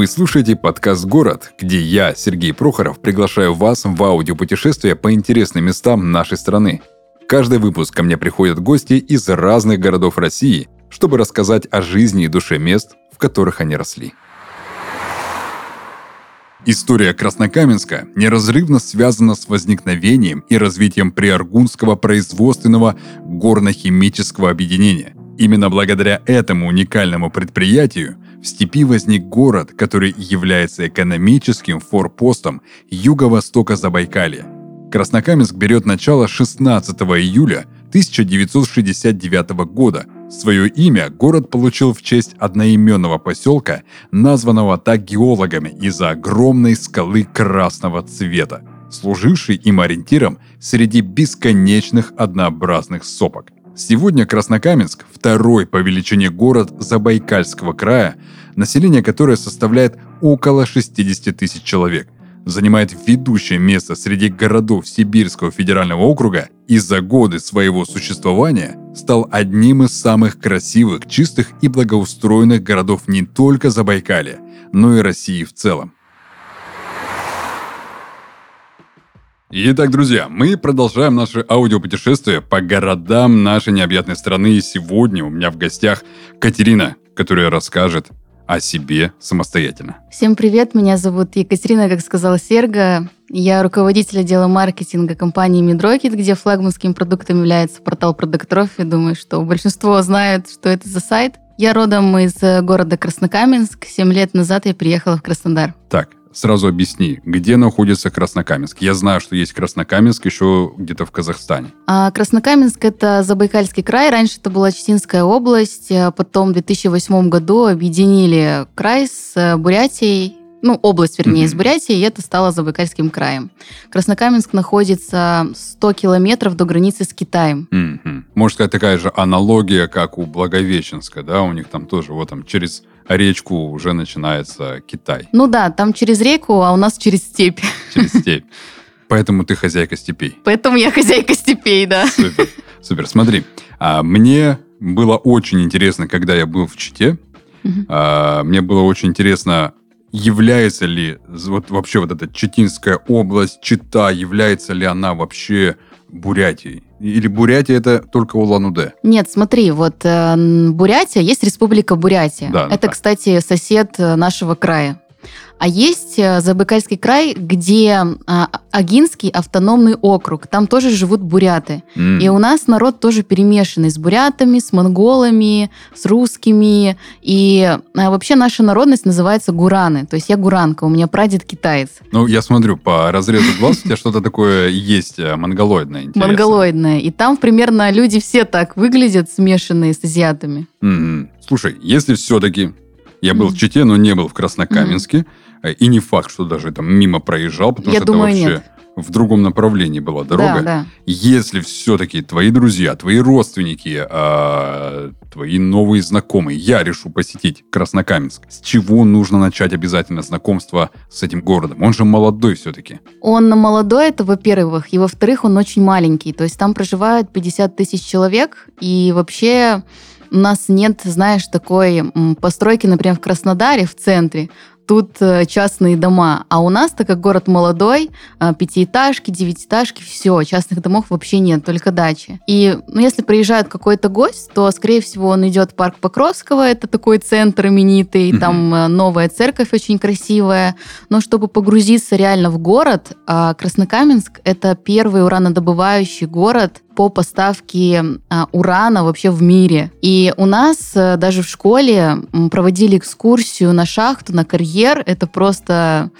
Вы слушаете подкаст «Город», где я, Сергей Прохоров, приглашаю вас в аудиопутешествие по интересным местам нашей страны. Каждый выпуск ко мне приходят гости из разных городов России, чтобы рассказать о жизни и душе мест, в которых они росли. История Краснокаменска неразрывно связана с возникновением и развитием Приаргунского производственного горно-химического объединения. Именно благодаря этому уникальному предприятию в степи возник город, который является экономическим форпостом юго-востока Забайкалья. Краснокаменск берет начало 16 июля 1969 года. Свое имя город получил в честь одноименного поселка, названного так геологами из-за огромной скалы красного цвета, служившей им ориентиром среди бесконечных однообразных сопок – Сегодня Краснокаменск – второй по величине город Забайкальского края, население которое составляет около 60 тысяч человек, занимает ведущее место среди городов Сибирского федерального округа и за годы своего существования стал одним из самых красивых, чистых и благоустроенных городов не только Забайкалья, но и России в целом. Итак, друзья, мы продолжаем наше аудиопутешествие по городам нашей необъятной страны. И сегодня у меня в гостях Катерина, которая расскажет о себе самостоятельно. Всем привет, меня зовут Екатерина, как сказала Серга. Я руководитель отдела маркетинга компании Midrocket, где флагманским продуктом является портал Product Trophy. Думаю, что большинство знает, что это за сайт. Я родом из города Краснокаменск. Семь лет назад я приехала в Краснодар. Так, сразу объясни, где находится Краснокаменск? Я знаю, что есть Краснокаменск еще где-то в Казахстане. А Краснокаменск – это Забайкальский край. Раньше это была Читинская область. А потом в 2008 году объединили край с э, Бурятией ну, область, вернее, mm-hmm. из Бурятии, и это стало Забайкальским краем. Краснокаменск находится 100 километров до границы с Китаем. Mm-hmm. Можно сказать, такая же аналогия, как у Благовещенска, да? У них там тоже вот там через речку уже начинается Китай. Ну да, там через реку, а у нас через степь. Через степь. Поэтому ты хозяйка степей. Поэтому я хозяйка степей, да. Супер. Супер. Смотри, а, мне было очень интересно, когда я был в Чите. Угу. Мне было очень интересно, является ли вот вообще вот эта Читинская область, Чита, является ли она вообще Бурятией? Или Бурятия это только Улан-Удэ? Нет, смотри, вот э, Бурятия, есть республика Бурятия. Да, это, да. кстати, сосед э, нашего края. А есть э, Забайкальский край, где а, Агинский автономный округ. Там тоже живут буряты. Mm. И у нас народ тоже перемешанный с бурятами, с монголами, с русскими. И а, вообще наша народность называется гураны. То есть я гуранка, у меня прадед китаец. Ну, я смотрю, по разрезу глаз у тебя что-то такое есть э, монголоидное. Монголоидное. И там примерно люди все так выглядят, смешанные с азиатами. Слушай, если все-таки я был в Чите, но не был в Краснокаменске. Э, и не факт, что даже там мимо проезжал, потому Я что думаю, это вообще нет. в другом направлении была дорога. Да, да. Если все-таки твои друзья, твои родственники, э, твои новые знакомые, я решу посетить Краснокаменск, с чего нужно начать обязательно знакомство с этим городом? Он же молодой все-таки. Он молодой, это во-первых. И во-вторых, он очень маленький. То есть там проживает 50 тысяч человек. И вообще у нас нет, знаешь, такой постройки, например, в Краснодаре, в центре, тут э, частные дома. А у нас, так как город молодой, э, пятиэтажки, девятиэтажки, все, частных домов вообще нет, только дачи. И ну, если приезжает какой-то гость, то, скорее всего, он идет в парк Покровского, это такой центр именитый, mm-hmm. там э, новая церковь очень красивая. Но чтобы погрузиться реально в город, а Краснокаменск — это первый уранодобывающий город по поставке а, урана вообще в мире. И у нас а, даже в школе проводили экскурсию на шахту, на карьер. Это просто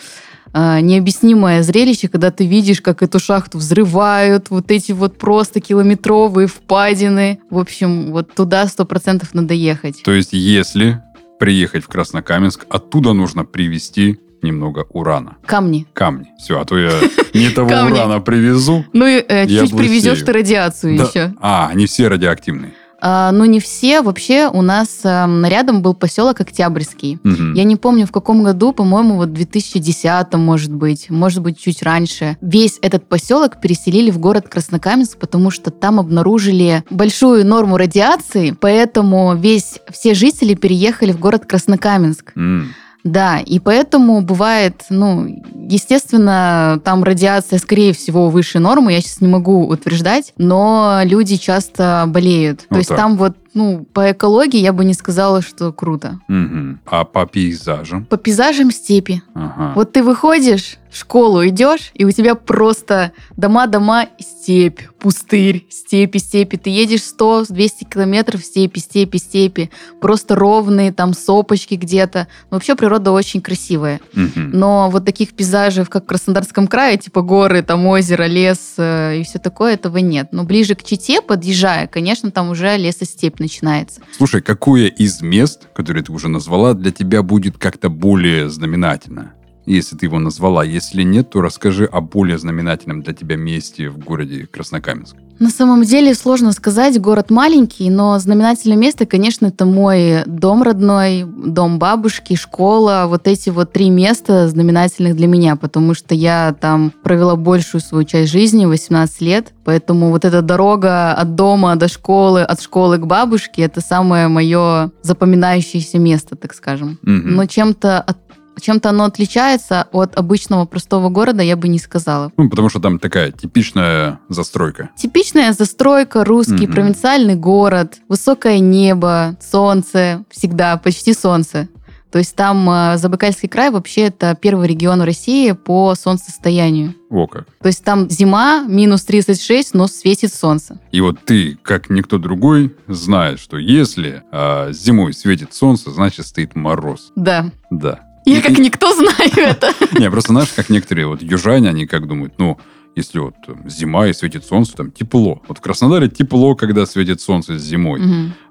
а, необъяснимое зрелище, когда ты видишь, как эту шахту взрывают, вот эти вот просто километровые впадины. В общем, вот туда сто процентов надо ехать. То есть, если приехать в Краснокаменск, оттуда нужно привезти немного урана. Камни. Камни. Все, а то я не того урана привезу. Ну э, чуть привезешь ты радиацию еще. А, они все радиоактивные. А, ну, не все. Вообще у нас э, рядом был поселок Октябрьский. Угу. Я не помню, в каком году, по-моему, вот в 2010, может быть, может быть, чуть раньше. Весь этот поселок переселили в город Краснокаменск, потому что там обнаружили большую норму радиации, поэтому весь, все жители переехали в город Краснокаменск. Mm. Да, и поэтому бывает, ну, естественно, там радиация, скорее всего, выше нормы, я сейчас не могу утверждать, но люди часто болеют. Вот То есть так. там вот, ну, по экологии я бы не сказала, что круто. Мгм. А по пейзажам? По пейзажам степи. Ага. Вот ты выходишь, в школу идешь, и у тебя просто дома-дома, степь, пустырь, степи, степи. Ты едешь 100-200 километров степи, степи, степи. Просто ровные, там сопочки где-то. Вообще природа очень красивая. Мгм. Но вот таких пейзажей, как в Краснодарском крае, типа горы, там озеро, лес э, и все такое, этого нет. Но ближе к Чите, подъезжая, конечно, там уже лесостепь начинается. Слушай, какое из мест, которые ты уже назвала, для тебя будет как-то более знаменательно? Если ты его назвала. Если нет, то расскажи о более знаменательном для тебя месте в городе Краснокаменск. На самом деле сложно сказать, город маленький, но знаменательное место, конечно, это мой дом родной, дом бабушки, школа. Вот эти вот три места знаменательных для меня, потому что я там провела большую свою часть жизни, 18 лет. Поэтому вот эта дорога от дома до школы, от школы к бабушке, это самое мое запоминающееся место, так скажем. Мгм. Но чем-то от- чем-то оно отличается от обычного простого города, я бы не сказала. Ну, потому что там такая типичная застройка. Типичная застройка, русский, Мгм. провинциальный город, высокое небо, солнце, всегда, почти солнце. То есть там э, Забайкальский край вообще это первый регион в России по солнцестоянию. О как. То есть там зима, минус 36, но светит солнце. И вот ты, как никто другой, знаешь, что если а, зимой светит солнце, значит стоит мороз. Да. Да. Я как никто знаю это. Не, просто знаешь, как некоторые вот южане, они как думают, ну, если вот зима и светит солнце, там тепло. Вот в Краснодаре тепло, когда светит солнце зимой.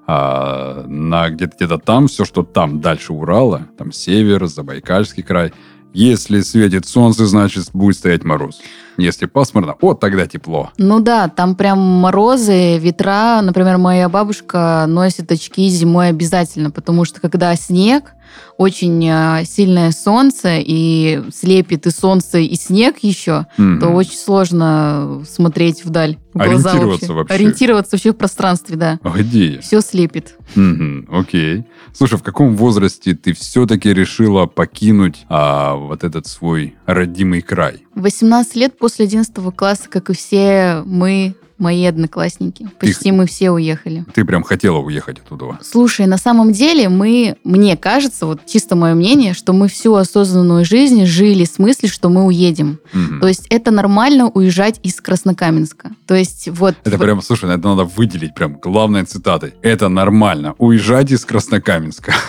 А на где-то где там, все, что там дальше Урала, там север, Забайкальский край, если светит солнце, значит будет стоять мороз. Если пасмурно, вот тогда тепло. Ну да, там прям морозы, ветра. Например, моя бабушка носит очки зимой обязательно, потому что когда снег, очень э, сильное солнце, и слепит и солнце, и снег еще, Мгм. то очень сложно смотреть вдаль. в глаза Ориентироваться вообще. Ориентироваться вообще в пространстве, да. А где? Все слепит. Мгм, окей. Слушай, в каком возрасте ты все-таки решила покинуть а, вот этот свой родимый край? 18 лет после 11 класса, как и все мы, мои одноклассники. Почти мы все уехали. Ты прям хотела уехать оттуда? Слушай, на самом деле мы, мне кажется, вот чисто мое мнение, что мы всю осознанную жизнь жили с мыслью, что мы уедем. Мгм. То есть это нормально уезжать из Краснокаменска. То есть вот... Это прям, слушай, это надо выделить прям главной цитатой. Это нормально. Уезжать из Краснокаменска.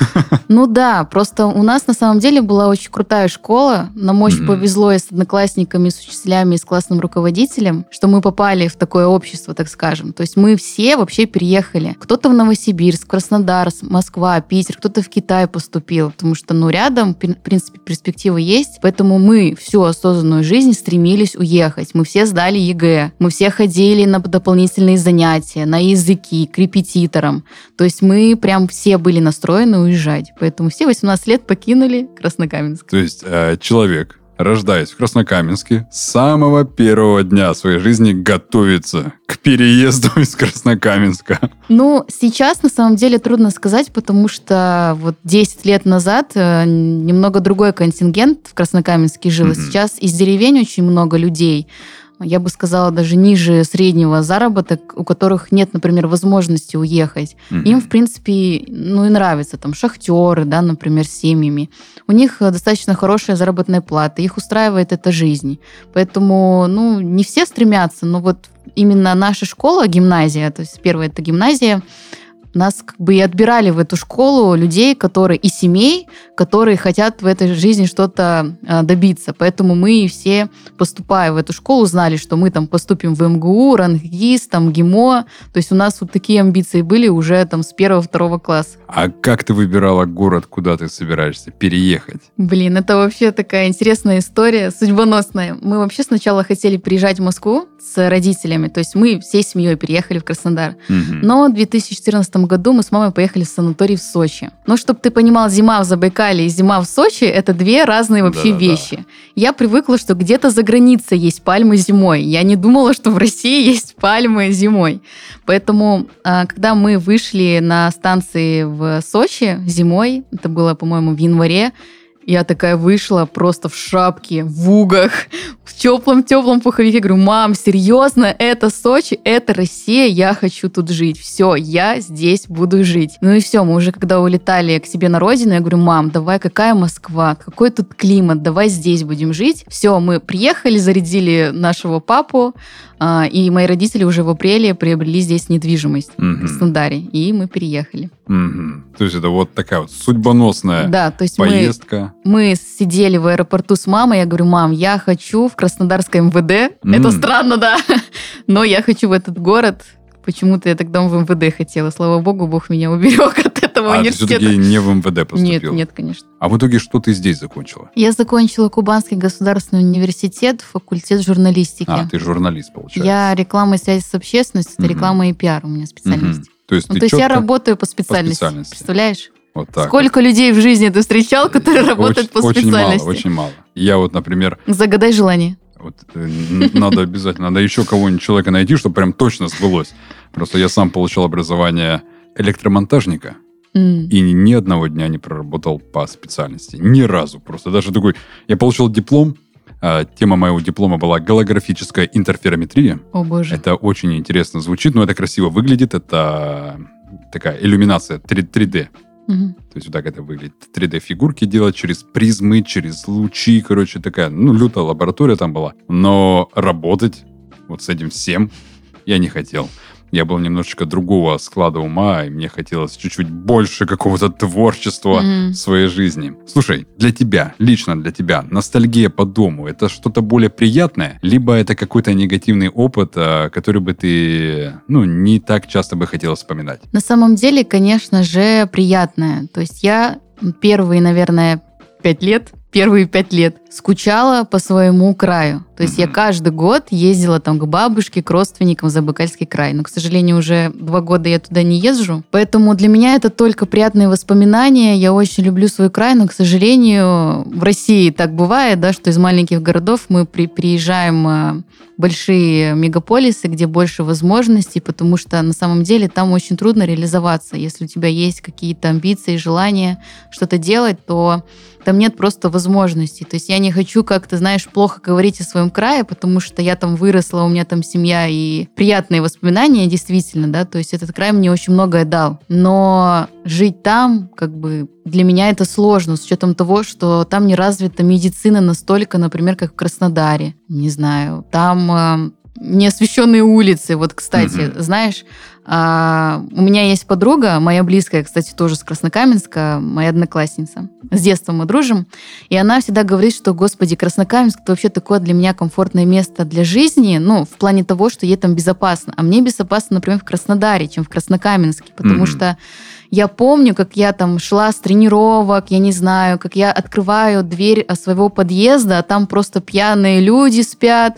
Ну да, просто у нас на самом деле была очень крутая школа. Нам очень Мгм. повезло и с одноклассниками, и с учителями, и с классным руководителем, что мы попали в такое общество, так скажем. То есть мы все вообще переехали. Кто-то в Новосибирск, Краснодар, Москва, Питер, кто-то в Китай поступил, потому что, ну, рядом, в принципе, перспективы есть. Поэтому мы всю осознанную жизнь стремились уехать. Мы все сдали ЕГЭ, мы все ходили на дополнительные занятия, на языки, к репетиторам. То есть мы прям все были настроены уезжать. Поэтому все 18 лет покинули Краснокаменск. То есть э, человек, рождаясь в Краснокаменске, с самого первого дня своей жизни готовится к переезду из Краснокаменска. Ну, сейчас на самом деле трудно сказать, потому что вот 10 лет назад э, немного другой контингент в Краснокаменске жил. Мгм. Сейчас из деревень очень много людей. Я бы сказала, даже ниже среднего заработок, у которых нет, например, возможности уехать. Мгм. Им, в принципе, ну и нравится, там, шахтеры, да, например, с семьями. У них э, достаточно хорошая заработная плата, их устраивает эта жизнь. Поэтому, ну, не все стремятся, но вот именно наша школа, гимназия, то есть первая это гимназия, нас как бы и отбирали в эту школу людей, которые и семей, которые хотят в этой жизни что-то э, добиться. Поэтому мы все, поступая в эту школу, знали, что мы там поступим в МГУ, РАНГИС, там ГИМО. То есть у нас вот такие амбиции были уже там с первого-второго класса. А как ты выбирала город, куда ты собираешься переехать? Блин, это вообще такая интересная история, судьбоносная. Мы вообще сначала хотели приезжать в Москву с родителями, то есть мы всей семьей переехали в Краснодар. Мгм. Но в 2014 году мы с мамой поехали в санаторий в Сочи. Но чтобы ты понимал, зима в Забайкале и зима в Сочи – это две разные вообще Да-да-да. вещи. Я привыкла, что где-то за границей есть пальмы зимой. Я не думала, что в России есть пальмы зимой. Поэтому, а, когда мы вышли на станции в Сочи зимой, это было, по-моему, в январе, Я такая вышла просто в шапке, в угах, в теплом-теплом пуховике. Говорю, мам, серьезно, это Сочи, это Россия, я хочу тут жить. Все, я здесь буду жить. Ну и все, мы уже когда улетали к себе на родину, я говорю, мам, давай, какая Москва, какой тут климат, давай здесь будем жить. Все, мы приехали, зарядили нашего папу, а, и мои родители уже в апреле приобрели здесь недвижимость Мгм. в Краснодаре, и мы переехали. Мгм. То есть это вот такая вот судьбоносная Да, то есть поездка. мы сидели в аэропорту с мамой, я говорю, мам, я хочу в Краснодарское МВД. М. Это странно, да, но я хочу в этот город. Почему-то я тогда в МВД хотела. Слава богу, Бог меня уберег от этого А ты университета. все-таки не в МВД поступил? Нет, нет, конечно. А в итоге что ты здесь закончила? Я закончила Кубанский государственный университет, факультет журналистики. А, ты журналист, получается. я реклама и связи с общественностью, это Мгм. реклама и пиар у меня специальность. Мгм. То есть Ну, ты то есть я работаю по специальности. специальности. Представляешь? Вот так Сколько людей в жизни ты встречал, которые вот. работают Очень- по Очень специальности? мало, очень мало. Я вот, например, Загадай желание. вот, э, надо обязательно, надо еще кого-нибудь человека найти, чтобы прям точно сбылось. Просто я сам получил образование электромонтажника и ни, одного дня не проработал по специальности. Ни разу. Просто даже такой... Я получил диплом, а, тема моего диплома была голографическая интерферометрия. О боже. Это очень интересно звучит, но это красиво выглядит. Это такая иллюминация 3, 3D. То есть вот так это выглядит. 3D-фигурки делать через призмы, через лучи, короче, такая, ну, лютая лаборатория там была. Но работать вот с этим всем я не хотел. Я был немножечко другого склада ума, и мне хотелось чуть-чуть больше какого-то творчества Мгм. в своей жизни. Слушай, для тебя, лично для тебя, ностальгия по дому, это что-то более приятное, либо это какой-то негативный опыт, а, который бы ты, ну, не так часто бы хотел вспоминать? На самом деле, конечно же, приятное. То есть я первые, наверное, пять лет, первые пять лет скучала по своему краю. То есть я Мгм. каждый год ездила там к бабушке, к родственникам в Забайкальский край. Но, к сожалению, уже два года я туда не езжу. Поэтому для меня это только приятные воспоминания. Я очень люблю свой край, но, к сожалению, в России так бывает, да, что из маленьких городов мы при- приезжаем э, в большие мегаполисы, где больше возможностей, потому что на самом деле там очень трудно реализоваться. Если у тебя есть какие-то амбиции, желания что-то делать, то там нет просто возможностей. То есть я не хочу как-то, знаешь, плохо говорить о своем крае, потому что я там выросла, у меня там семья и приятные воспоминания, действительно, да, то есть этот край мне очень многое дал. Но жить там, как бы, для меня это сложно, с учетом того, что там не развита медицина настолько, например, как в Краснодаре. Не знаю, там э, неосвещенные улицы. Вот, кстати, Мгм. знаешь, а, у меня есть подруга, моя близкая, кстати, тоже с Краснокаменска, моя одноклассница. С детства мы дружим. И она всегда говорит, что, господи, Краснокаменск это вообще такое для меня комфортное место для жизни, ну, в плане того, что ей там безопасно. А мне безопасно, например, в Краснодаре, чем в Краснокаменске, потому Мгм. что я помню, как я там шла с тренировок, я не знаю, как я открываю дверь э, своего подъезда, а там просто пьяные люди спят,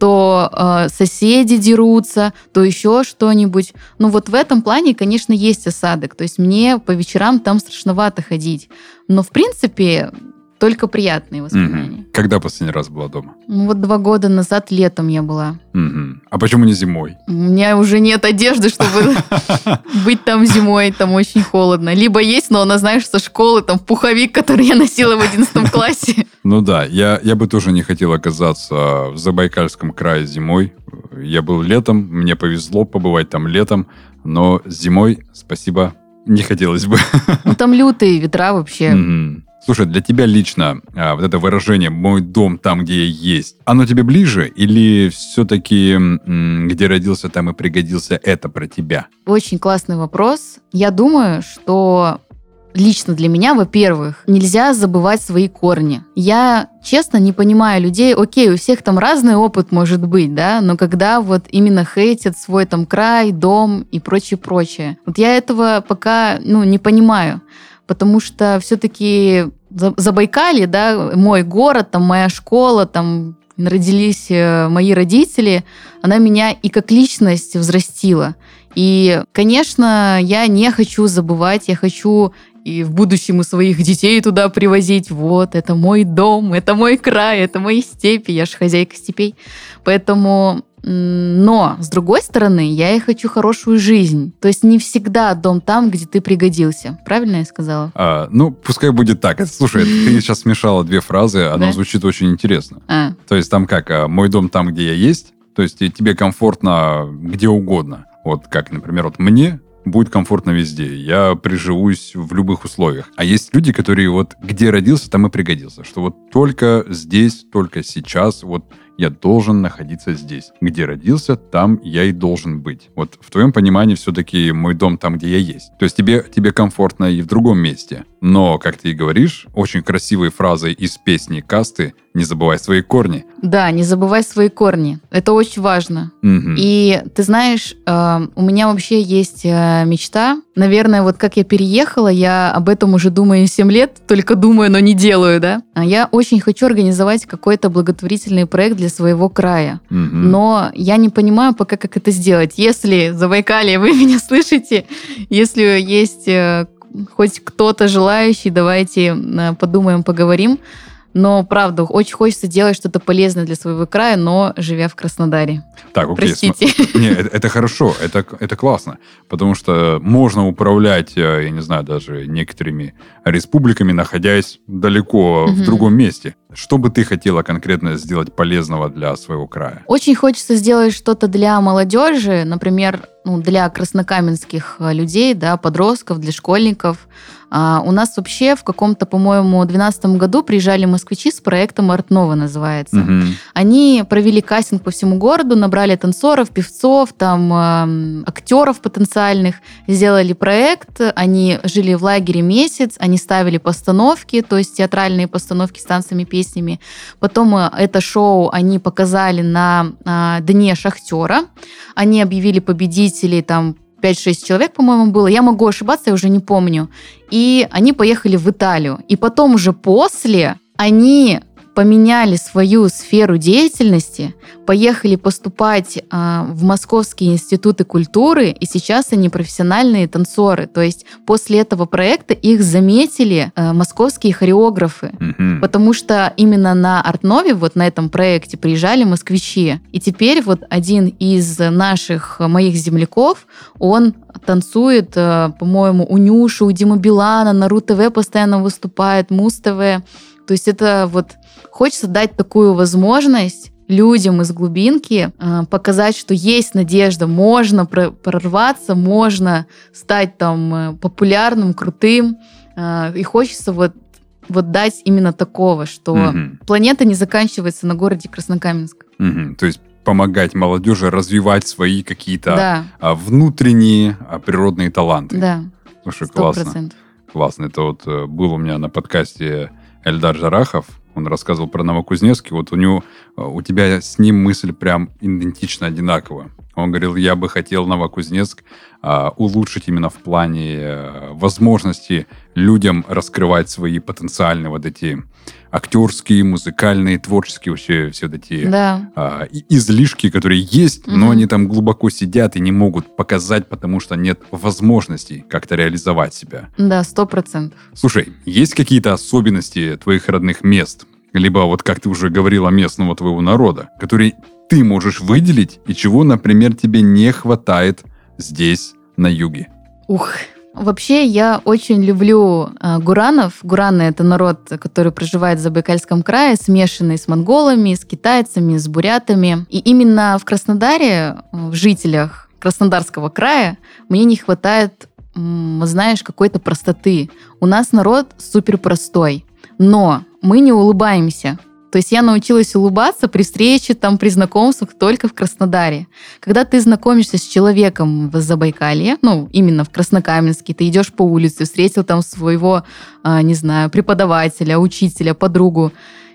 то э, соседи дерутся, то еще что-нибудь. Ну вот в этом плане, конечно, есть осадок. То есть мне по вечерам там страшновато ходить. Но в принципе только приятные воспоминания. Мгм. Когда последний раз была дома? Ну вот два года назад летом я была. Мгм. А почему не зимой? У меня уже нет одежды, чтобы быть там зимой, там очень холодно. Либо есть, но она, знаешь, со школы, там пуховик, который я носила в 11 классе. Ну да, я, я бы тоже не хотел оказаться в Забайкальском крае зимой. Я был летом, мне повезло побывать там летом, но зимой, спасибо, не хотелось бы. Ну там лютые ветра вообще. Мгм. Слушай, для тебя лично а, вот это выражение «мой дом там, где я есть», оно тебе ближе или все-таки где родился, там и пригодился, это про тебя? Очень классный вопрос. Я думаю, что лично для меня, во-первых, нельзя забывать свои корни. Я, честно, не понимаю людей, окей, у всех там разный опыт может быть, да, но когда вот именно хейтят свой там край, дом и прочее-прочее. Вот я этого пока, ну, не понимаю, потому что все-таки Забайкалье, да, мой город, там моя школа, там родились э, мои родители, она меня и как личность взрастила. И, конечно, я не хочу забывать, я хочу и в будущем и своих детей туда привозить. Вот, это мой дом, это мой край, это мои степи, я же хозяйка степей. Поэтому но, с другой стороны, я и хочу хорошую жизнь. То есть не всегда дом там, где ты пригодился. Правильно я сказала? А, ну, пускай будет так. Слушай, ты сейчас смешала две фразы, одна звучит очень интересно. А. То есть там как, а, мой дом там, где я есть, то есть тебе комфортно где угодно. Вот как, например, вот мне будет комфортно везде. Я приживусь в любых условиях. А есть люди, которые вот где родился, там и пригодился. Что вот только здесь, только сейчас, вот я должен находиться здесь. Где родился, там я и должен быть. Вот в твоем понимании все-таки мой дом там, где я есть. То есть тебе, тебе комфортно и в другом месте. Но, как ты и говоришь, очень красивые фразы из песни Касты «Не забывай свои корни». Да, не забывай свои корни. Это очень важно. Угу. И ты знаешь, э, у меня вообще есть э, мечта. Наверное, вот как я переехала, я об этом уже думаю 7 лет, только думаю, но не делаю, да. А я очень хочу организовать какой-то благотворительный проект для своего края. Угу. Но я не понимаю пока, как это сделать. Если, Забайкалье, вы меня слышите, если есть э, хоть кто-то желающий, давайте подумаем, поговорим. Но, правда, очень хочется делать что-то полезное для своего края, но живя в Краснодаре. Так, окей. Простите. См... Не, это, это хорошо, это, это классно. Потому что можно управлять, э, я не знаю, даже некоторыми республиками, находясь далеко угу. в другом месте. Что бы ты хотела конкретно сделать полезного для своего края? Очень хочется сделать что-то для молодежи, например, ну, для краснокаменских э, людей, да, подростков, для школьников. А у нас вообще в каком-то, по-моему, 2012 году приезжали москвичи с проектом «Артнова» называется. Угу. Они провели кастинг по всему городу, набрали танцоров, певцов, там, э, актеров потенциальных, сделали проект, они жили в лагере месяц, они ставили постановки, то есть театральные постановки с танцами, песнями. Потом э, это шоу они показали на э, Дне Шахтера. Они объявили победителей там 5-6 человек, по-моему, было. Я могу ошибаться, я уже не помню. И они поехали в Италию. И потом уже после они поменяли свою сферу деятельности, поехали поступать а, в Московские институты культуры, и сейчас они профессиональные танцоры. То есть после этого проекта их заметили а, московские хореографы, mm-hmm. потому что именно на Артнове, вот на этом проекте, приезжали москвичи. И теперь вот один из наших моих земляков, он танцует, а, по-моему, у Нюши, у Димы Билана, на РУ-ТВ постоянно выступает, Муз-ТВ. То есть это вот хочется дать такую возможность людям из глубинки э, показать, что есть надежда, можно прорваться, можно стать там э, популярным, крутым. Э, и хочется вот вот дать именно такого, что угу. планета не заканчивается на городе Краснокаменск. Угу. То есть помогать молодежи развивать свои какие-то да. А, внутренние а, природные таланты. Да. Слушай, 100%. классно. Классно. Это вот был у меня на подкасте Эльдар Жарахов, он рассказывал про Новокузнецкий, вот у него, у тебя с ним мысль прям идентично одинаковая. Он говорил, я бы хотел Новокузнецк а, улучшить именно в плане а, возможности людям раскрывать свои потенциальные вот эти актерские, музыкальные, творческие вообще все эти да. а, излишки, которые есть, угу. но они там глубоко сидят и не могут показать, потому что нет возможностей как-то реализовать себя. Да, сто процентов. Слушай, есть какие-то особенности твоих родных мест, либо вот как ты уже говорила местного твоего народа, которые ты можешь выделить и чего, например, тебе не хватает здесь, на юге? Ух, Вообще, я очень люблю э, гуранов. Гураны — это народ, который проживает в Забайкальском крае, смешанный с монголами, с китайцами, с бурятами. И именно в Краснодаре, в жителях Краснодарского края, мне не хватает, знаешь, какой-то простоты. У нас народ супер простой, но мы не улыбаемся. То есть я научилась улыбаться при встрече, там, при знакомствах только в Краснодаре. Когда ты знакомишься с человеком в Забайкалье, ну, именно в Краснокаменске, ты идешь по улице, встретил там своего, а, не знаю, преподавателя, учителя, подругу.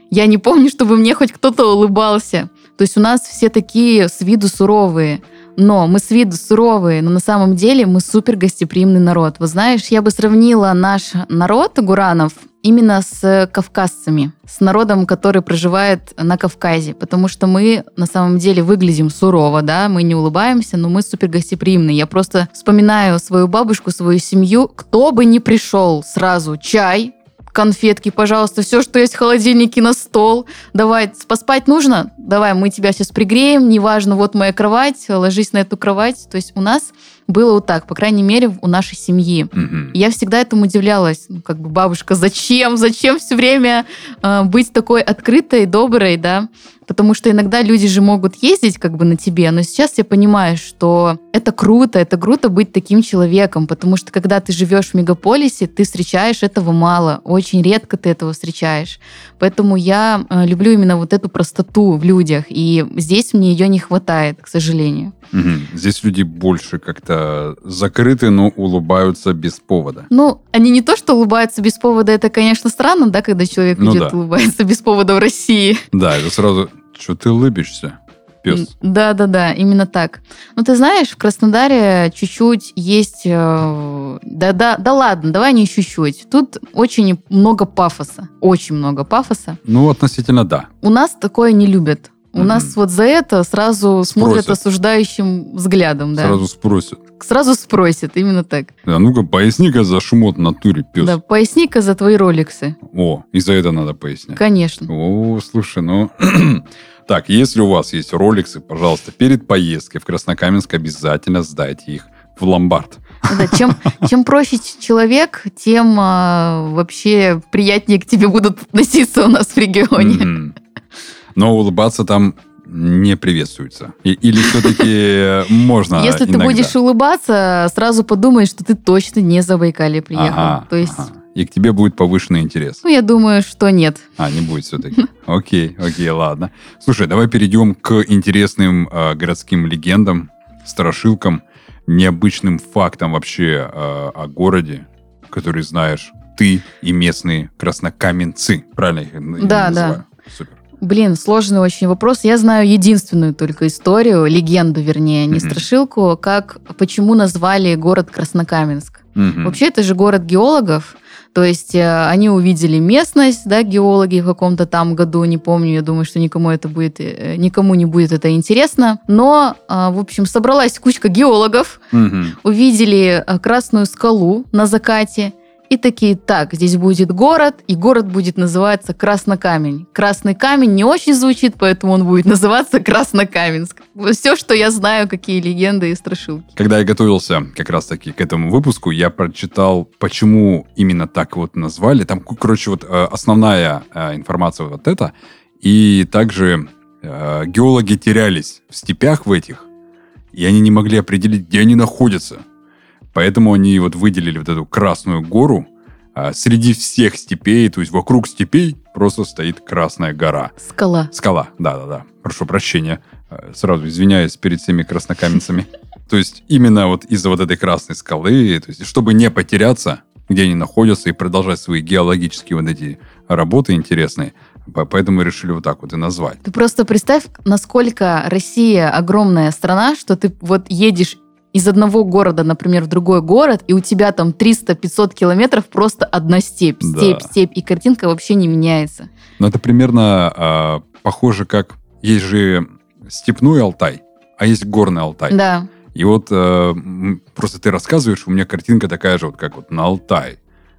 Я не помню, чтобы мне хоть кто-то улыбался. То есть у нас все такие с виду суровые. Но мы с виду суровые, но на самом деле мы супер гостеприимный народ. Вы знаешь, я бы сравнила наш народ гуранов именно с кавказцами, с народом, который проживает на Кавказе, потому что мы на самом деле выглядим сурово, да, мы не улыбаемся, но мы супер гостеприимные. Я просто вспоминаю свою бабушку, свою семью, кто бы ни пришел сразу, чай, конфетки, пожалуйста, все, что есть в холодильнике, на стол. Давай, поспать нужно? Давай, мы тебя сейчас пригреем, неважно, вот моя кровать, ложись на эту кровать. То есть у нас было вот так, по крайней мере, у нашей семьи. Мгм. Я всегда этому удивлялась. Ну, как бы, бабушка, зачем? Зачем все время э, быть такой открытой, доброй, да? Потому что иногда люди же могут ездить как бы на тебе, но сейчас я понимаю, что это круто, это круто быть таким человеком, потому что когда ты живешь в мегаполисе, ты встречаешь этого мало, очень редко ты этого встречаешь. Поэтому я э, люблю именно вот эту простоту в людях, и здесь мне ее не хватает, к сожалению. Мгм. Здесь люди больше как-то закрыты, но улыбаются без повода. Ну, они не то, что улыбаются без повода, это, конечно, странно, да, когда человек Ну идет да. улыбается без повода в России. Да, это сразу, что ты улыбишься, пес? Да, да, да, именно так. Ну, ты знаешь, в Краснодаре чуть-чуть есть... э, Да, да, да ладно, давай не чуть-чуть. Тут очень много пафоса. Очень много пафоса. Ну, относительно да. У нас такое не любят. У Мгм. нас вот за это сразу смотрят Спросят. осуждающим взглядом, да. Сразу спросят. Сразу спросят, именно так. А ну-ка, поясни-ка за шмот в натуре, пес. Да, поясни-ка за твои роликсы. О, и за это надо пояснять. Конечно. О, слушай, ну... так, если у вас есть роликсы, пожалуйста, перед поездкой в Краснокаменск обязательно сдайте их в ломбард. Да, чем, чем проще человек, тем а, вообще приятнее к тебе будут относиться у нас в регионе. Мгм. Но улыбаться там не приветствуется. Или все-таки можно Если ты иногда? будешь улыбаться, сразу подумай, что ты точно не за Байкалье приехал. Ага, То есть, ага. И к тебе будет повышенный интерес. ну, я думаю, что нет. А, не будет все-таки. Окей, окей, ладно. Слушай, давай перейдем к интересным э, городским легендам, страшилкам, необычным фактам вообще э, о городе, который знаешь ты и местные краснокаменцы. Правильно их Да, называю? Супер. Блин, сложный очень вопрос. Я знаю единственную только историю, легенду, вернее, не страшилку, как, почему назвали город Краснокаменск. Вообще, это же город геологов. То есть э, они увидели местность, да, геологи в каком-то там году, не помню, я думаю, что никому это будет, э, никому не будет это интересно. Но, а, в общем, собралась кучка геологов, Мгм. увидели э, красную скалу на закате и такие, так, здесь будет город, и город будет называться Краснокамень. Красный камень не очень звучит, поэтому он будет называться Краснокаменск. Все, что я знаю, какие легенды и страшилки. Когда я готовился как раз-таки к этому выпуску, я прочитал, почему именно так вот назвали. Там, короче, вот э, основная э, информация вот эта. И также э, геологи терялись в степях в этих, и они не могли определить, где они находятся. Поэтому они вот выделили вот эту Красную гору. а среди всех степей, то есть вокруг степей, просто стоит Красная гора. Скала. Скала, да-да-да. Прошу прощения. Э, Сразу извиняюсь перед всеми краснокаменцами. То есть именно вот из-за вот этой красной скалы, то есть чтобы не потеряться, где они находятся, и продолжать свои геологические вот эти работы интересные, по- поэтому решили вот так вот и назвать. Ты просто представь, насколько Россия огромная страна, что ты вот едешь из одного города, например, в другой город, и у тебя там 300-500 километров просто одна степь, Да. степь, степь, и картинка вообще не меняется. Но это примерно а, похоже, как есть же степной Алтай, а есть горный Алтай. Да. И вот э, просто ты рассказываешь, у меня картинка такая же, вот как вот на Алтай.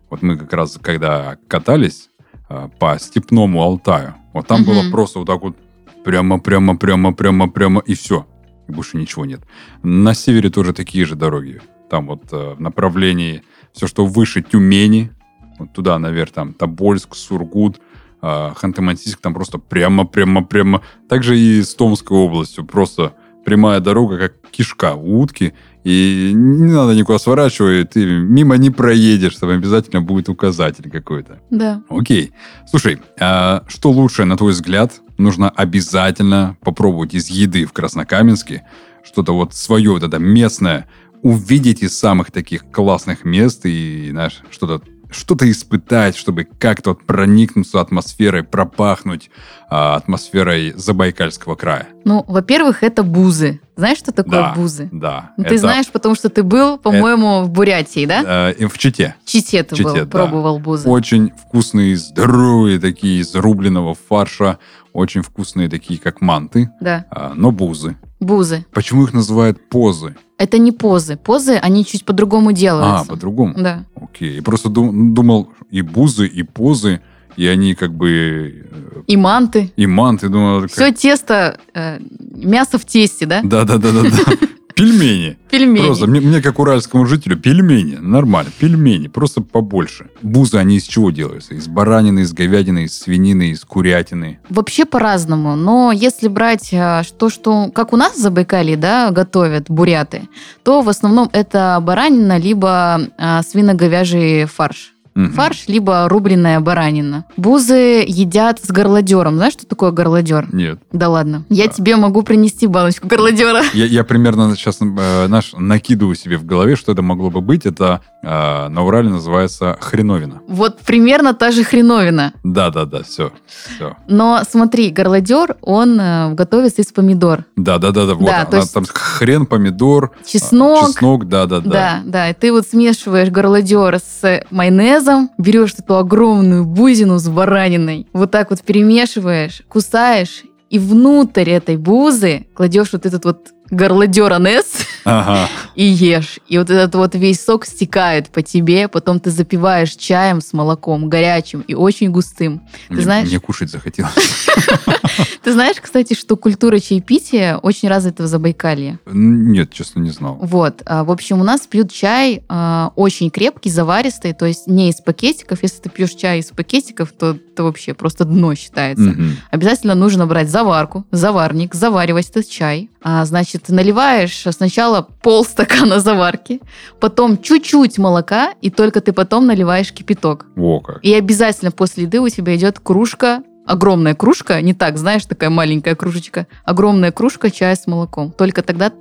Вот мы как раз, когда катались э, по степному Алтаю, вот там Мгм. было просто вот так вот прямо, прямо, прямо, прямо, прямо, и все. И больше ничего нет. На севере тоже такие же дороги. Там вот э, в направлении все, что выше Тюмени, вот туда наверх, там Тобольск, Сургут, э, Ханты-Мансийск, там просто прямо, прямо, прямо. Также и с Томской областью, просто прямая дорога, как кишка утки, и не надо никуда сворачивать, ты мимо не проедешь, там обязательно будет указатель какой-то. Да. Окей. Слушай, а что лучше, на твой взгляд, нужно обязательно попробовать из еды в Краснокаменске, что-то вот свое, вот это местное, увидеть из самых таких классных мест и, знаешь, что-то что-то испытать, чтобы как-то вот проникнуться атмосферой, пропахнуть а, атмосферой Забайкальского края. Ну, во-первых, это бузы. Знаешь, что такое Да. бузы? Да. Ну, Ты это, знаешь, потому что ты был, по-моему, в Бурятии, да? э, и в Чите. В Чите ты Чите, был, да. пробовал бузы. Очень вкусные, здоровые такие, из рубленого фарша. Очень вкусные такие, как манты. Да. А, но бузы. Бузы. Почему их называют позы? Это не позы. Позы, они чуть по-другому А, делаются. по-другому? Да. Окей. Я просто дум- думал, и бузы, и позы, и они как бы... э, И манты. И манты, думал... как- Все тесто, э, мясо в тесте, да? Да-да-да-да-да. Пельмени. Пельмени. Просто, мне, мне, как уральскому жителю, пельмени. Нормально, пельмени. Просто побольше. Бузы, они из чего делаются? Из баранины, из говядины, из свинины, из курятины. Вообще по-разному. Но если брать а, то, что как у нас в Забайкалье, да, готовят буряты, то в основном это баранина либо а, свино-говяжий фарш. Мгм. Фарш, либо рубленная баранина. Бузы едят с горлодером. Знаешь, что такое горлодер? Нет. Да ладно. Я А. тебе могу принести баночку горлодера. Я, я примерно сейчас э, наш, накидываю себе в голове, что это могло бы быть. Это э, на Урале называется хреновина. Вот примерно та же хреновина. Да-да-да, все. все. Но смотри, горлодер, он э, готовится из помидор. Да-да-да, вот Да, она, то есть- там хрен, помидор, а, Чеснок. чеснок, да-да-да. Да, да, и ты вот смешиваешь горлодер с майонезом, берешь эту огромную бузину с бараниной, вот так вот перемешиваешь, кусаешь, и внутрь этой бузы кладешь вот этот вот горлодер анес Ага. и ешь. И вот этот вот весь сок стекает по тебе, потом ты запиваешь чаем с молоком, горячим и очень густым. Мне, знаешь- мне кушать захотелось. Ты знаешь, кстати, что культура чаепития очень развита в Забайкалье? Нет, честно, не знал. Вот, а, в общем, у нас пьют чай а, очень крепкий, заваристый, то есть не из пакетиков. Если ты пьешь чай из пакетиков, то это вообще просто дно считается. Обязательно нужно брать заварку, заварник, заваривать этот чай. А, значит, наливаешь сначала полстакана заварки, потом чуть-чуть молока, и только ты потом наливаешь кипяток. Во как. И обязательно после еды у тебя идет кружка, огромная кружка, не так, знаешь, такая маленькая кружечка, огромная кружка чая с молоком. Только тогда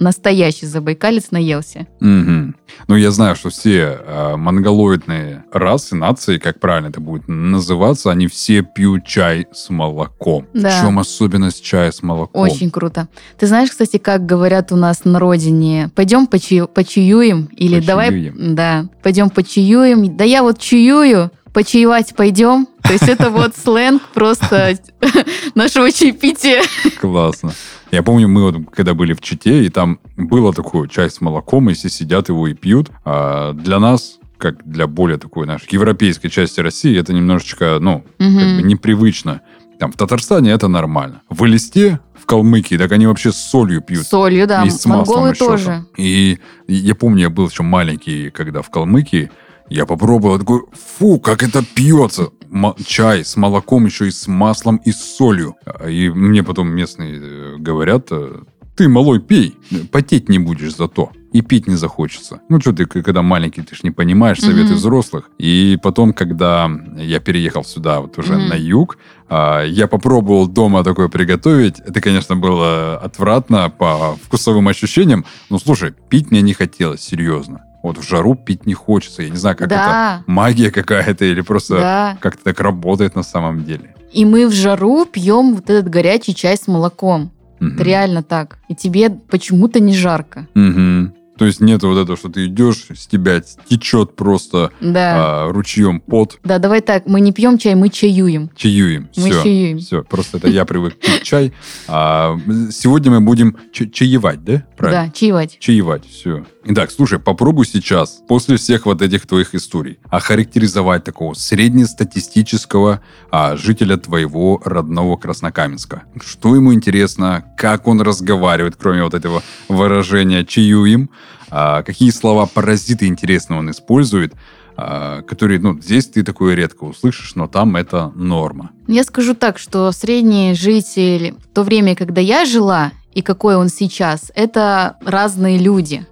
настоящий забайкалец наелся. Мгм. Ну, я знаю, что все э, монголоидные расы, нации, как правильно это будет называться, они все пьют чай с молоком. Да. В чем особенность чая с молоком? Очень круто. Ты знаешь, кстати, как говорят у нас на родине? Пойдем почаю- почаюем? Или давай... Почаюем. Да, пойдем почаюем. Да я вот чаюю, почаевать пойдем. То есть это вот сленг просто нашего чаепития. Классно. Я помню, мы вот когда были в Чите, и там было такое чай с молоком, и все сидят его и пьют. А для нас, как для более такой нашей европейской части России, это немножечко, ну, как Мгм. бы непривычно. Там в Татарстане это нормально. В Элисте, в Калмыкии, так они вообще с солью пьют. С солью, да. И с маслом Монголы еще тоже. там. И я помню, я был еще маленький, когда в Калмыкии, я попробовал, такой, фу, как это пьется. М- чай с молоком, еще и с маслом, и с солью. И мне потом местные э, говорят, э, ты, малой, пей, потеть не будешь зато. И пить не захочется. Ну, что ты, когда маленький, ты ж не понимаешь советы Мгм. взрослых. И потом, когда я переехал сюда, вот уже Мгм. на юг, а, я попробовал дома такое приготовить. Это, конечно, было отвратно по вкусовым ощущениям. Но, слушай, пить мне не хотелось, серьезно. Вот в жару пить не хочется. Я не знаю, как это да, магия какая-то или просто да. как-то так работает на самом деле. И мы в жару пьем вот этот горячий чай с молоком. Мгм. Это реально так. И тебе почему-то не жарко. Мгм. То есть нет вот этого, что ты идешь, с тебя течет просто Да. а, ручьем пот, Да, давай так, мы не пьем чай, мы чаюем. чаюем. Мы Все. чаюем. Все, просто это я привык пить чай. А, сегодня мы будем ча- чаевать, да? Правильно? Да, чаевать. Чаевать, все. Итак, слушай, попробуй сейчас, после всех вот этих твоих историй, охарактеризовать такого среднестатистического а, жителя твоего родного Краснокаменска. Что ему интересно, как он разговаривает, кроме вот этого выражения «чаюем», а, какие слова паразиты интересно он использует, а, которые, ну, здесь ты такое редко услышишь, но там это норма. Я скажу так, что средний житель в то время, когда я жила, и какой он сейчас, это разные люди.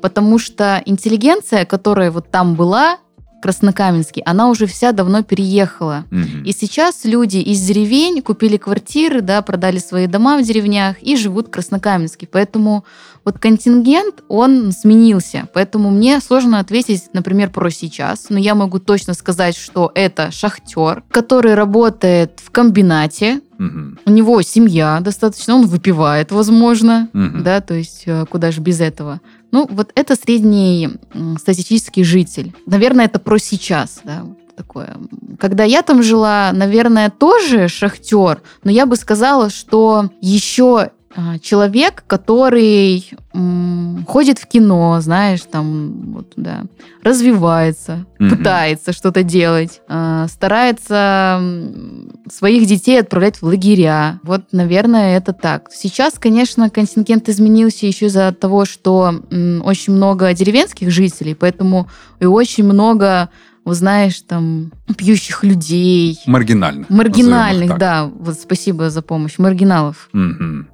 Потому что интеллигенция, которая вот там была, в Краснокаменске, она уже вся давно переехала. Мгм. И сейчас люди из деревень купили квартиры, да, продали свои дома в деревнях и живут в Краснокаменске. Поэтому вот контингент, он сменился. Поэтому мне сложно ответить, например, про сейчас. Но я могу точно сказать, что это шахтер, который работает в комбинате. Мгм. У него семья достаточно, он выпивает, возможно. Мгм. Да, то есть э, куда же без этого. Ну, вот это средний статистический житель. Наверное, это про сейчас, да, такое. Когда я там жила, наверное, тоже шахтер, но я бы сказала, что еще человек, который м, ходит в кино, знаешь, там, вот, да, развивается, Мгм. пытается что-то делать, а, старается своих детей отправлять в лагеря. Вот, наверное, это так. Сейчас, конечно, контингент изменился еще из-за того, что м, очень много деревенских жителей, поэтому и очень много, знаешь, там, пьющих людей, Маргинальных. Маргинальных, да. Вот спасибо за помощь. Маргиналов. Мгм,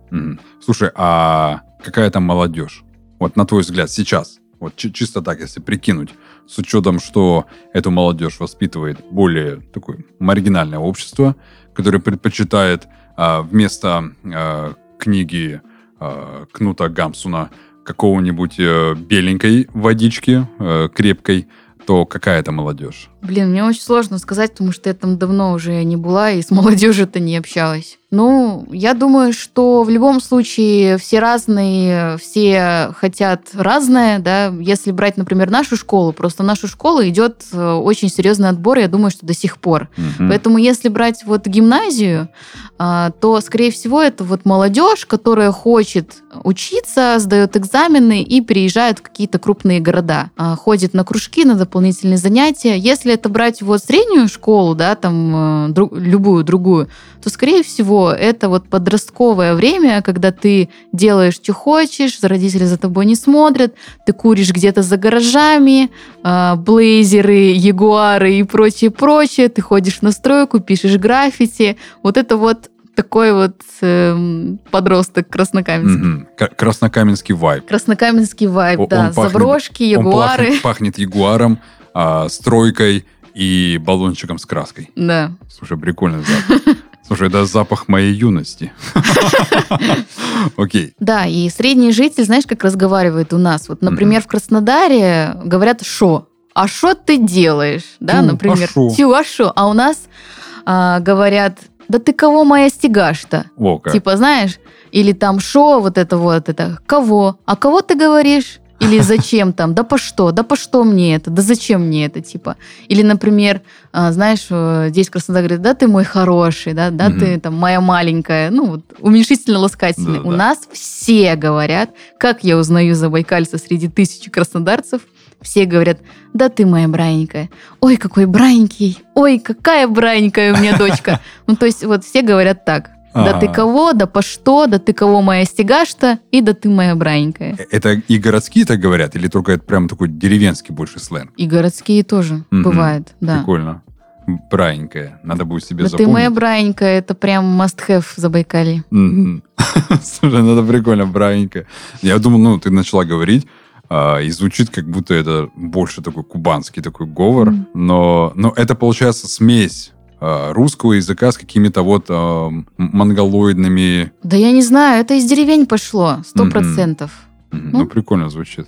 Слушай, а какая там молодежь? Вот на твой взгляд сейчас, вот чи- чисто так, если прикинуть, с учетом, что эту молодежь воспитывает более такое маргинальное общество, которое предпочитает а, вместо а, книги а, Кнута Гамсуна какого-нибудь э, беленькой водички, э, крепкой, то какая это молодежь? Блин, мне очень сложно сказать, потому что я там давно уже не была и с молодежью-то не общалась. Ну, я думаю, что в любом случае все разные, все хотят разное, да. Если брать, например, нашу школу, просто нашу школу идет э, очень серьезный отбор, я думаю, что до сих пор. Мгм. Поэтому если брать вот гимназию, а, то, скорее всего, это вот молодежь, которая хочет учиться, сдает экзамены и переезжает в какие-то крупные города. А, Ходит на кружки, на дополнительные занятия. Если это брать вот среднюю школу, да, там э, любую другую, то, скорее всего, это вот подростковое время, когда ты делаешь, что хочешь, родители за тобой не смотрят, ты куришь где-то за гаражами, а, блейзеры, ягуары и прочее-прочее. Ты ходишь на стройку, пишешь граффити. Вот это вот такой вот эм, подросток краснокаменский. К- Краснокаменский вайб. Краснокаменский вайб, О- да. он пахнет- Заброшки, Он ягуары. пахнет, пахнет ягуаром, а, стройкой и баллончиком с краской. Да. Слушай, прикольный запах. Слушай, это запах моей юности. Окей. Да, и средний житель, знаешь, как разговаривает у нас? Вот, например, в Краснодаре говорят «шо». А что ты делаешь? Да, а например. Тю, а шо? А у нас а, говорят да ты кого моя стигаешь-то? О, как. Типа, знаешь, или там шо, вот это вот, это, кого? А кого ты говоришь? Или зачем там? Да по что? Да по что мне это? Да зачем мне это? Типа. Или, например, а, знаешь, э, здесь в Краснодаре говорят, да ты мой хороший, да, да ты там моя маленькая. Ну, вот, уменьшительно-ласкательный. У Да-да. нас все говорят, как я узнаю забайкальца среди тысячи краснодарцев, все говорят, да ты моя браненькая. Ой, какой браненький. Ой, какая браненькая у меня дочка. Ну, то есть вот все говорят так. Да ты А. кого, да по что, да ты кого моя стигашта, и да ты моя браненькая. Э, Это и городские так говорят, или только это прям такой деревенский больше сленг? И городские тоже бывает, да. Прикольно. Браенькая. Надо будет себе Да ты запомнить. моя браненькая, это прям must-have в Забайкалье. Мгм. Слушай, ну это прикольно, браенькая. Я думал, ну, ты начала говорить, а, и звучит, как будто это больше такой кубанский такой говор, Мгм. но, но это получается смесь русского языка с какими-то вот м- монголоидными... Да я не знаю, это из деревень пошло, сто процентов. Мгм, Ну. Ну, прикольно звучит.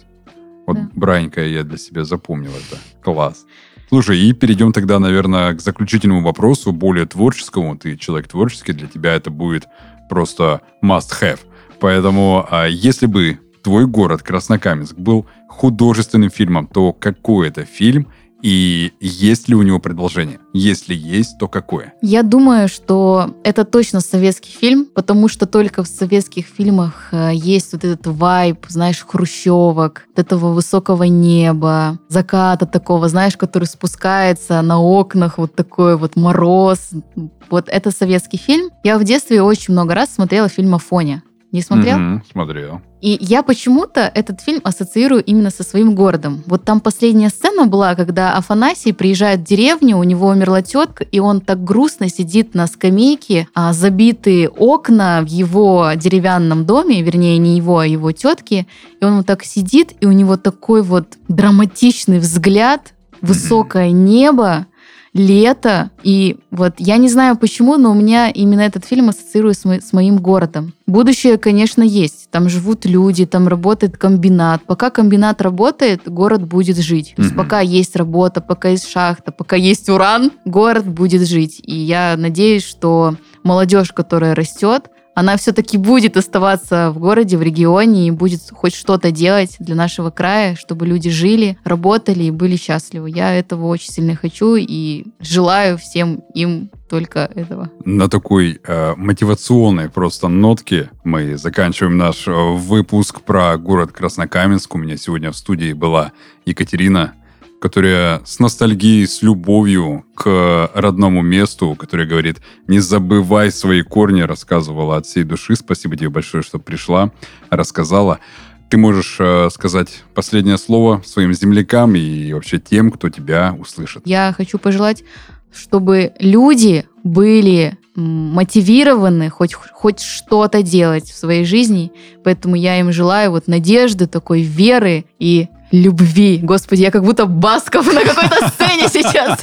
Вот Да. браенькая я для себя запомнил это. Класс. Слушай, и перейдем тогда, наверное, к заключительному вопросу, более творческому. Ты человек творческий, для тебя это будет просто must-have. Поэтому, а, если бы твой город Краснокаменск был художественным фильмом, то какой это фильм и есть ли у него продолжение? Если есть, то какое? Я думаю, что это точно советский фильм, потому что только в советских фильмах э, есть вот этот вайб, знаешь, хрущевок, вот этого высокого неба, заката такого, знаешь, который спускается на окнах, вот такой вот мороз. Вот это советский фильм. Я в детстве очень много раз смотрела фильм «Афоня». Не смотрел? Мгм, смотрел. И я почему-то этот фильм ассоциирую именно со своим городом. Вот там последняя сцена была, когда Афанасий приезжает в деревню, у него умерла тетка, и он так грустно сидит на скамейке, а забитые окна в его деревянном доме, вернее, не его, а его тетки, и он вот так сидит, и у него такой вот драматичный взгляд, высокое небо, лето, и вот я не знаю почему, но у меня именно этот фильм ассоциируется с, мо- с моим городом. Будущее, конечно, есть. Там живут люди, там работает комбинат. Пока комбинат работает, город будет жить. То есть пока есть работа, пока есть шахта, пока есть уран, город будет жить. И я надеюсь, что молодежь, которая растет, она все-таки будет оставаться в городе, в регионе и будет хоть что-то делать для нашего края, чтобы люди жили, работали и были счастливы. Я этого очень сильно хочу и желаю всем им только этого. На такой э, мотивационной просто нотке мы заканчиваем наш э, выпуск про город Краснокаменск. У меня сегодня в студии была Екатерина, которая с ностальгией, с любовью к родному месту, которая говорит, не забывай свои корни, рассказывала от всей души. Спасибо тебе большое, что пришла, рассказала. Ты можешь э, сказать последнее слово своим землякам и вообще тем, кто тебя услышит. Я хочу пожелать, чтобы люди были мотивированы хоть, хоть что-то делать в своей жизни. Поэтому я им желаю вот надежды, такой веры и любви. Господи, я как будто Басков на какой-то сцене сейчас.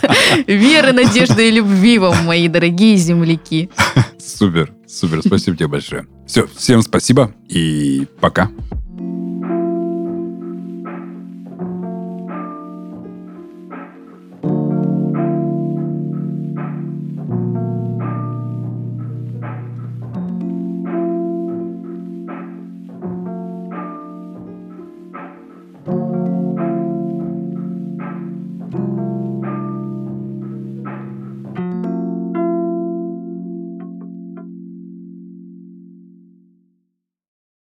Веры, надежды и любви вам, мои дорогие земляки. Супер, супер, спасибо тебе большое. Все, всем спасибо и пока.